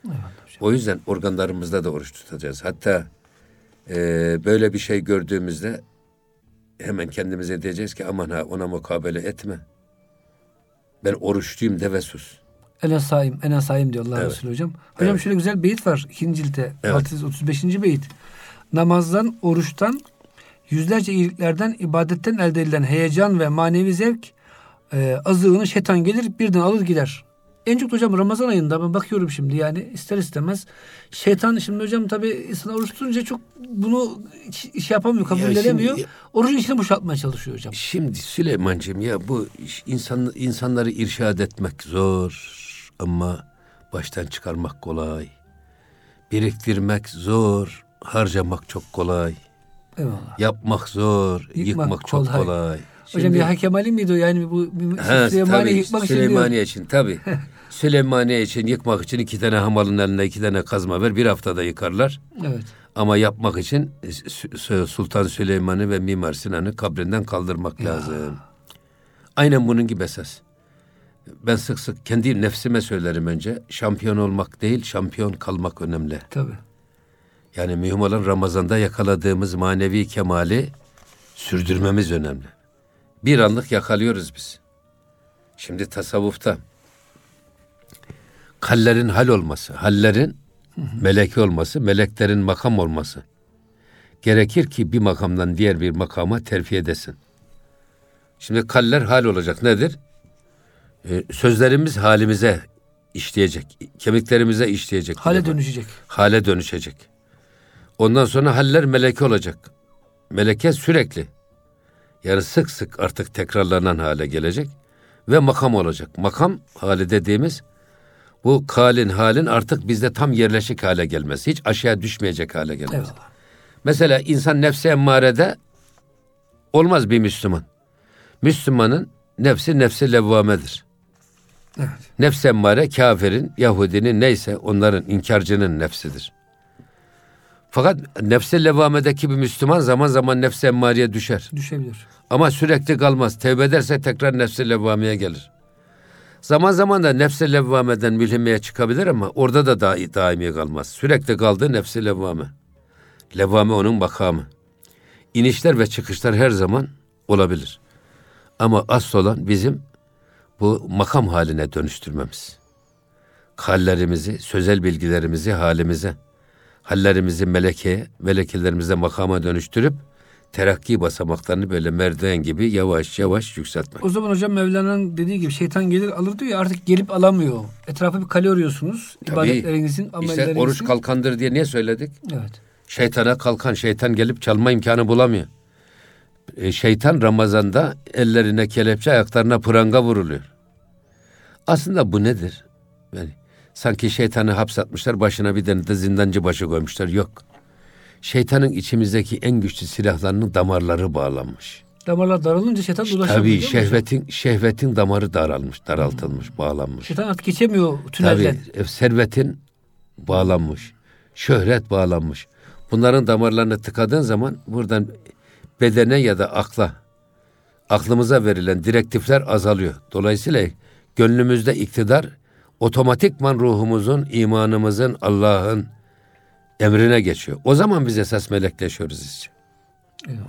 Evet, o yüzden organlarımızda da oruç tutacağız. Hatta e, böyle bir şey gördüğümüzde hemen kendimize diyeceğiz ki aman ha ona mukabele etme. Ben oruçluyum de ve sus. Ene saim, ene saim diyor Allah evet. Resulü hocam. Hocam evet. şöyle güzel beyit var ikinci cilte. Evet. 35. beyit. Namazdan, oruçtan, yüzlerce iyiliklerden, ibadetten elde edilen heyecan ve manevi zevk e, azığını şeytan gelir birden alır gider. En çok hocam Ramazan ayında ben bakıyorum şimdi yani ister istemez şeytan şimdi hocam tabi insan oruç tutunca çok bunu iş yapamıyor, kabul edemiyor. Orucun içine boşaltmaya çalışıyor hocam. Şimdi Süleyman'cığım ya bu insan, insanları irşad etmek zor ama baştan çıkarmak kolay. Biriktirmek zor, harcamak çok kolay. Eyvallah. Yapmak zor, yıkmak, yıkmak çok kolay. Şimdi, Hocam Yahya Kemal'in miydi o? Yani bu Süleymaniye yıkmak için Süleymaniye için tabii. Süleymaniye için yıkmak için iki tane hamalın eline iki tane kazma ver. Bir haftada yıkarlar. Evet. Ama yapmak için Sultan Süleyman'ı ve Mimar Sinan'ı kabrinden kaldırmak ya. lazım. Aynen bunun gibi esas. Ben sık sık kendi nefsime söylerim önce. Şampiyon olmak değil, şampiyon kalmak önemli. Tabii. Yani mühim olan Ramazan'da yakaladığımız manevi kemali sürdürmemiz önemli. Bir anlık yakalıyoruz biz. Şimdi tasavvufta kallerin hal olması, hallerin meleki olması, meleklerin makam olması. Gerekir ki bir makamdan diğer bir makama terfi edesin. Şimdi kaller hal olacak. Nedir? Ee, sözlerimiz halimize işleyecek. Kemiklerimize işleyecek. Hale dönüşecek. Hale dönüşecek. Ondan sonra haller meleke olacak. Meleke sürekli. Yani sık sık artık tekrarlanan hale gelecek ve makam olacak. Makam hali dediğimiz bu kalin halin artık bizde tam yerleşik hale gelmesi. Hiç aşağı düşmeyecek hale gelmesi. Eyvallah. Mesela insan nefsi emmarede olmaz bir Müslüman. Müslümanın nefsi nefsi levvamedir. Evet. Nefs emmare kafirin, Yahudinin neyse onların inkarcının nefsidir. Fakat nefse levamedeki bir Müslüman zaman zaman nefse emmareye düşer. Düşebilir. Ama sürekli kalmaz. Tevbe ederse tekrar nefse levvameye gelir. Zaman zaman da nefse levvameden mülhimeye çıkabilir ama orada da da daimi kalmaz. Sürekli kaldığı nefse levvame. Levvame onun makamı. İnişler ve çıkışlar her zaman olabilir. Ama asıl olan bizim bu makam haline dönüştürmemiz. Hallerimizi, sözel bilgilerimizi halimize, hallerimizi melekeye, melekelerimize makama dönüştürüp terakki basamaklarını böyle merdiven gibi yavaş yavaş yükseltmek. O zaman hocam Mevlana'nın dediği gibi şeytan gelir alır diyor ya artık gelip alamıyor. Etrafa bir kale arıyorsunuz. Tabii, ibadetlerinizin, amellerinizin. İşte oruç kalkandır diye niye söyledik? Evet. Şeytana kalkan, şeytan gelip çalma imkanı bulamıyor. E, şeytan Ramazan'da ellerine kelepçe, ayaklarına pranga vuruluyor. Aslında bu nedir? Yani sanki şeytanı hapsatmışlar, başına bir tane de zindancı başı koymuşlar. Yok. Şeytanın içimizdeki en güçlü silahlarının damarları bağlanmış. Damarlar daralınca şeytan ulaşamıyor. Tabii şehvetin şehvetin damarı daralmış, daraltılmış, hmm. bağlanmış. Şeytan artık geçemiyor tünelden. Tabii e, servetin bağlanmış. Şöhret bağlanmış. Bunların damarlarını tıkadığın zaman buradan bedene ya da akla, aklımıza verilen direktifler azalıyor. Dolayısıyla gönlümüzde iktidar otomatikman ruhumuzun, imanımızın, Allah'ın emrine geçiyor. O zaman biz esas melekleşiyoruz işte. Eyvallah.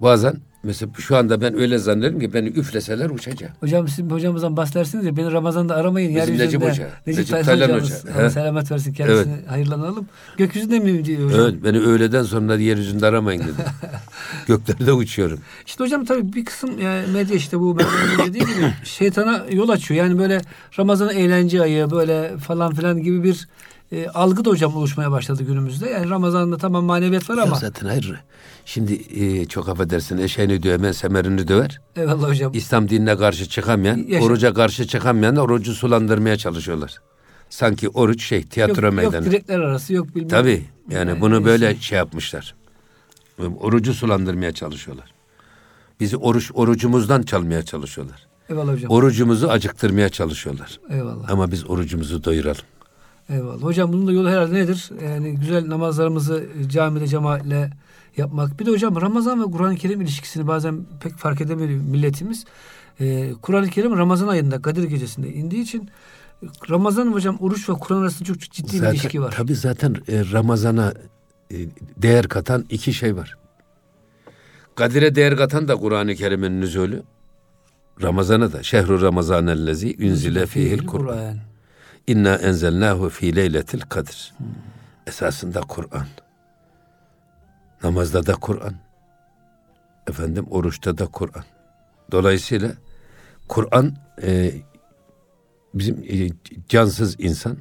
Bazen mesela şu anda ben öyle zannederim ki beni üfleseler uçacağım. Hocam siz hocamızdan bahsedersiniz ya beni Ramazan'da aramayın. Bizim Necip Hoca. Necip, Necip Taylan Hoca. Selamet versin kendisine. Evet. Hayırlanalım. Gökyüzünde mi diyor hocam? Evet beni öğleden sonra yeryüzünde aramayın dedi. Göklerde uçuyorum. İşte hocam tabii bir kısım yani medya işte bu ben dediğim gibi şeytana yol açıyor. Yani böyle Ramazan eğlence ayı böyle falan filan gibi bir e, algı da hocam oluşmaya başladı günümüzde. Yani Ramazan'da tamam maneviyat var ama. Ya zaten hayır. Şimdi e, çok affedersin eşeğini dövemen semerini döver. Eyvallah hocam. İslam dinine karşı çıkamayan, Yaşa. oruca karşı çıkamayan orucu sulandırmaya çalışıyorlar. Sanki oruç şey tiyatro yok, meydanı. Yok direkler arası yok bilmem. Tabii yani, yani bunu böyle şey yapmışlar. Orucu sulandırmaya çalışıyorlar. Bizi oruç orucumuzdan çalmaya çalışıyorlar. Eyvallah hocam. Orucumuzu acıktırmaya çalışıyorlar. Eyvallah. Ama biz orucumuzu doyuralım. Eyvallah. Hocam bunun da yolu herhalde nedir? Yani güzel namazlarımızı camide cemaatle yapmak. Bir de hocam Ramazan ve Kur'an-ı Kerim ilişkisini bazen pek fark edemiyor milletimiz. Ee, Kur'an-ı Kerim Ramazan ayında Kadir gecesinde indiği için Ramazan hocam oruç ve Kur'an arasında çok ciddi zaten, bir ilişki var. Tabii zaten e, Ramazan'a e, değer katan iki şey var. Kadir'e değer katan da Kur'an-ı Kerim'in nüzulü. Ramazan'a da şehru Ramazan ellezi ünzile fihil Kur'an. İnna enzelnahu fi leyletil kadir. Hmm. Esasında Kur'an. Namazda da Kur'an. Efendim oruçta da Kur'an. Dolayısıyla Kur'an e, bizim e, cansız insan,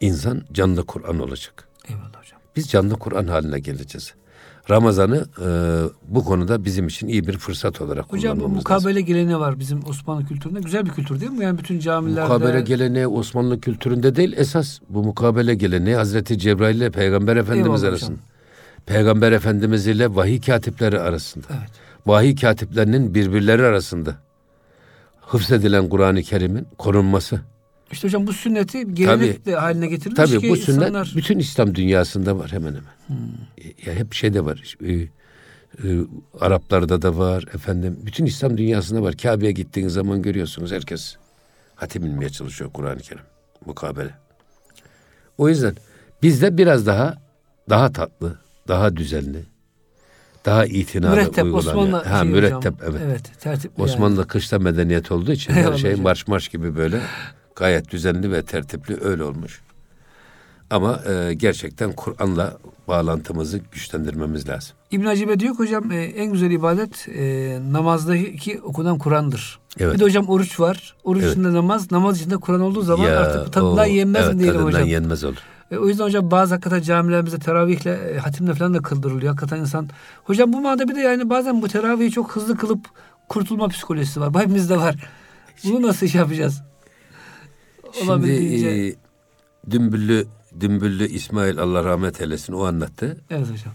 insan canlı Kur'an olacak. Eyvallah hocam. Biz canlı Kur'an haline geleceğiz. Ramazan'ı e, bu konuda bizim için iyi bir fırsat olarak Hocam bu mukabele lazım. geleneği var bizim Osmanlı kültüründe. Güzel bir kültür değil mi? Yani bütün camilerde... Mukabele geleneği Osmanlı kültüründe değil. Esas bu mukabele geleneği Hazreti Cebrail ile Peygamber Efendimiz arasında. Hocam. Peygamber Efendimiz ile vahiy katipleri arasında. Evet. Vahiy katiplerinin birbirleri arasında hıfzedilen Kur'an-ı Kerim'in korunması. İşte hocam bu sünneti gelenek de haline getirilmiş tabii, ki bu sünnet insanlar... bütün İslam dünyasında var hemen hemen. Hmm. Ya hep şeyde var. E, e, Araplarda da var efendim. Bütün İslam dünyasında var. Kabe'ye gittiğiniz zaman görüyorsunuz herkes hatim bilmeye çalışıyor Kur'an-ı Kerim. Mukabele. O yüzden bizde biraz daha daha tatlı, daha düzenli, daha itinalı mürettep, uygulanıyor. Osmanlı ha, şey mürettep hocam. evet. evet tertip Osmanlı yani. kışta medeniyet olduğu için her şey marş marş gibi böyle gayet düzenli ve tertipli öyle olmuş. Ama e, gerçekten Kur'an'la bağlantımızı güçlendirmemiz lazım. İbn Hacibe diyor ki hocam e, en güzel ibadet e, namazdaki okunan Kur'an'dır. Evet. Bir de hocam oruç var. Oruç evet. içinde namaz, namaz içinde Kur'an olduğu zaman ya, artık tadından o, yenmez evet, diyelim hocam. yenmez olur. E, o yüzden hocam bazı hakikaten camilerimizde teravihle, e, hatimle falan da kıldırılıyor. Hakikaten insan. Hocam bu manada bir de yani bazen bu teravihi çok hızlı kılıp kurtulma psikolojisi var. Hepimizde var. Bunu nasıl iş yapacağız? Şimdi e, Dümbüllü, Dümbüllü İsmail Allah rahmet eylesin o anlattı. Evet hocam.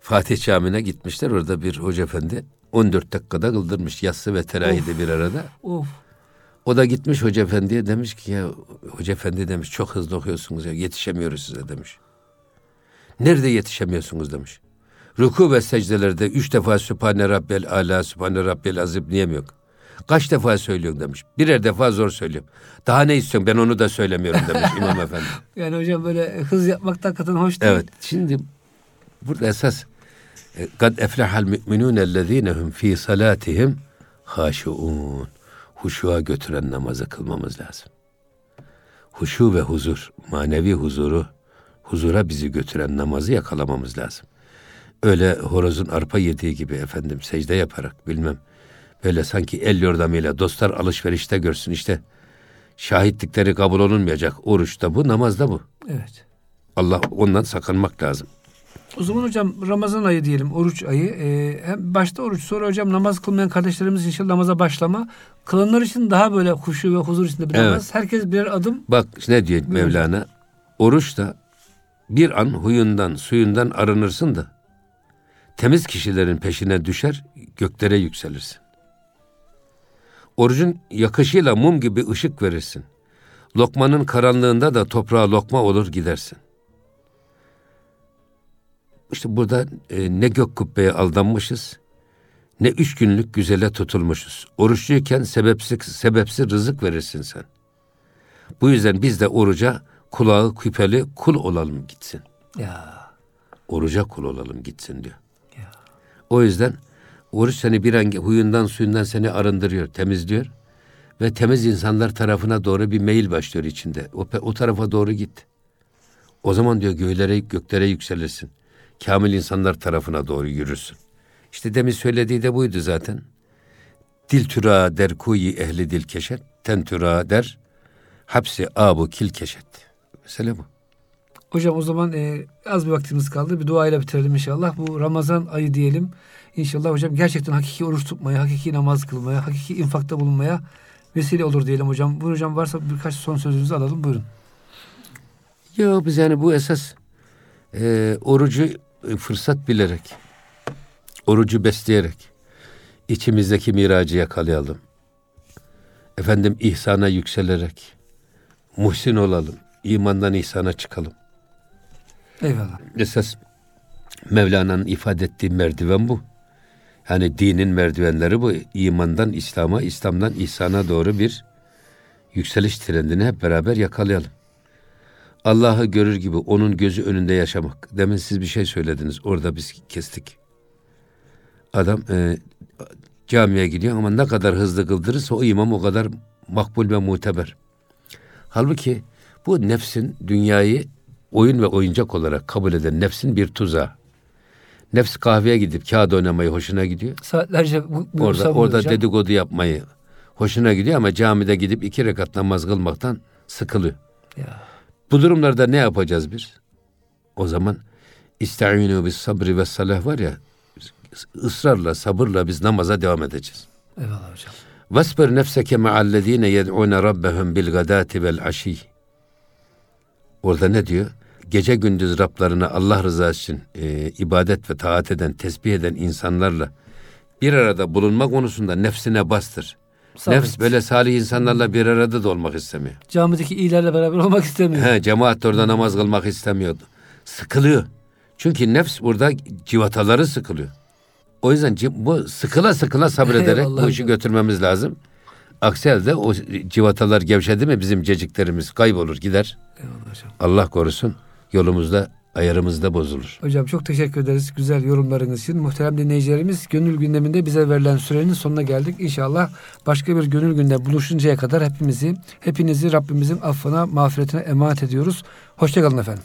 Fatih Camii'ne gitmişler. Orada bir hoca efendi 14 dakikada kıldırmış yatsı ve teravih bir arada. Of. O da gitmiş hoca efendiye demiş ki ya hoca efendi demiş çok hızlı okuyorsunuz ya yetişemiyoruz size demiş. Nerede yetişemiyorsunuz demiş. Ruku ve secdelerde üç defa Sübhane Rabbel Ala, Sübhane Rabbel Azim niyemiyor. Kaç defa söylüyorsun demiş. Birer defa zor söylüyorum. Daha ne istiyorsun ben onu da söylemiyorum demiş İmam Efendi. Yani hocam böyle hız yapmaktan hakikaten hoş değil. Evet şimdi burada esas kad eflehal müminun ellezine hum fi salatihim haşuun. Huşuğa götüren namazı kılmamız lazım. Huşu ve huzur, manevi huzuru, huzura bizi götüren namazı yakalamamız lazım. Öyle horozun arpa yediği gibi efendim secde yaparak bilmem böyle sanki el yordamıyla dostlar alışverişte görsün işte şahitlikleri kabul olunmayacak. Oruçta bu, namazda bu. Evet. Allah ondan sakınmak lazım. O zaman hocam Ramazan ayı diyelim, oruç ayı. Ee, hem başta oruç, sonra hocam namaz kılmayan kardeşlerimiz inşallah namaza başlama. Kılanlar için daha böyle huşu ve huzur içinde bir evet. namaz. Herkes birer adım. Bak ne diyor Mevlana? Oruç da bir an huyundan, suyundan arınırsın da temiz kişilerin peşine düşer, göklere yükselirsin. Orucun yakışıyla mum gibi ışık verirsin. Lokmanın karanlığında da toprağa lokma olur gidersin. işte burada e, ne gök kubbeye aldanmışız, ne üç günlük güzele tutulmuşuz. Oruçluyken sebepsiz, sebepsiz rızık verirsin sen. Bu yüzden biz de oruca kulağı küpeli kul olalım gitsin. Ya. Oruca kul olalım gitsin diyor. Ya. O yüzden oruç seni bir an huyundan suyundan seni arındırıyor, temizliyor. Ve temiz insanlar tarafına doğru bir meyil başlıyor içinde. O, o tarafa doğru git. O zaman diyor göğlere, göklere yükselirsin. Kamil insanlar tarafına doğru yürürsün. İşte demin söylediği de buydu zaten. Dil türa der kuyi ehli dil keşet, ten türa der hapsi abu kil keşet. Mesela bu. Hocam o zaman e, az bir vaktimiz kaldı. Bir duayla bitirelim inşallah. Bu Ramazan ayı diyelim. İnşallah hocam gerçekten hakiki oruç tutmaya, hakiki namaz kılmaya, hakiki infakta bulunmaya vesile olur diyelim hocam. Buyurun hocam varsa birkaç son sözünüzü alalım. Buyurun. Yok biz yani bu esas e, orucu e, fırsat bilerek, orucu besleyerek içimizdeki miracı yakalayalım. Efendim ihsana yükselerek muhsin olalım. imandan ihsana çıkalım. Eyvallah. Esas Mevlana'nın ifade ettiği merdiven bu. Yani dinin merdivenleri bu. İmandan İslam'a, İslam'dan ihsana doğru bir yükseliş trendini hep beraber yakalayalım. Allah'ı görür gibi onun gözü önünde yaşamak. Demin siz bir şey söylediniz. Orada biz kestik. Adam e, camiye gidiyor ama ne kadar hızlı kıldırırsa o imam o kadar makbul ve muteber. Halbuki bu nefsin dünyayı oyun ve oyuncak olarak kabul eden nefsin bir tuzağı. Nefs kahveye gidip kağıt oynamayı hoşuna gidiyor. Saatlerce bu, bu orada orada hocam. dedikodu yapmayı hoşuna gidiyor ama camide gidip iki rekat namaz kılmaktan sıkılıyor. Ya. Bu durumlarda ne yapacağız biz? O zaman İsta'inu bis sabri ve salah var ya ısrarla sabırla biz namaza devam edeceğiz. Eyvallah hocam. Vasbir nefseke ma'allezine yed'une rabbehum bil gadati vel aşi. Orada ne diyor? Gece gündüz Rablarına Allah rızası için e, ibadet ve taat eden, tesbih eden insanlarla bir arada bulunma konusunda nefsine bastır. Sabit. Nefs böyle salih insanlarla bir arada da olmak istemiyor. Camideki iyilerle beraber olmak istemiyor. He, cemaat orada namaz kılmak istemiyordu. Sıkılıyor. Çünkü nefs burada civataları sıkılıyor. O yüzden bu sıkıla sıkıla sabrederek bu işi götürmemiz lazım. Aksi halde o civatalar gevşedi mi bizim ceciklerimiz kaybolur gider. Allah korusun yolumuzda ayarımızda bozulur. Hocam çok teşekkür ederiz güzel yorumlarınız için. Muhterem dinleyicilerimiz gönül gündeminde bize verilen sürenin sonuna geldik. İnşallah başka bir gönül günde buluşuncaya kadar hepimizi, hepinizi Rabbimizin affına, mağfiretine emanet ediyoruz. Hoşçakalın efendim.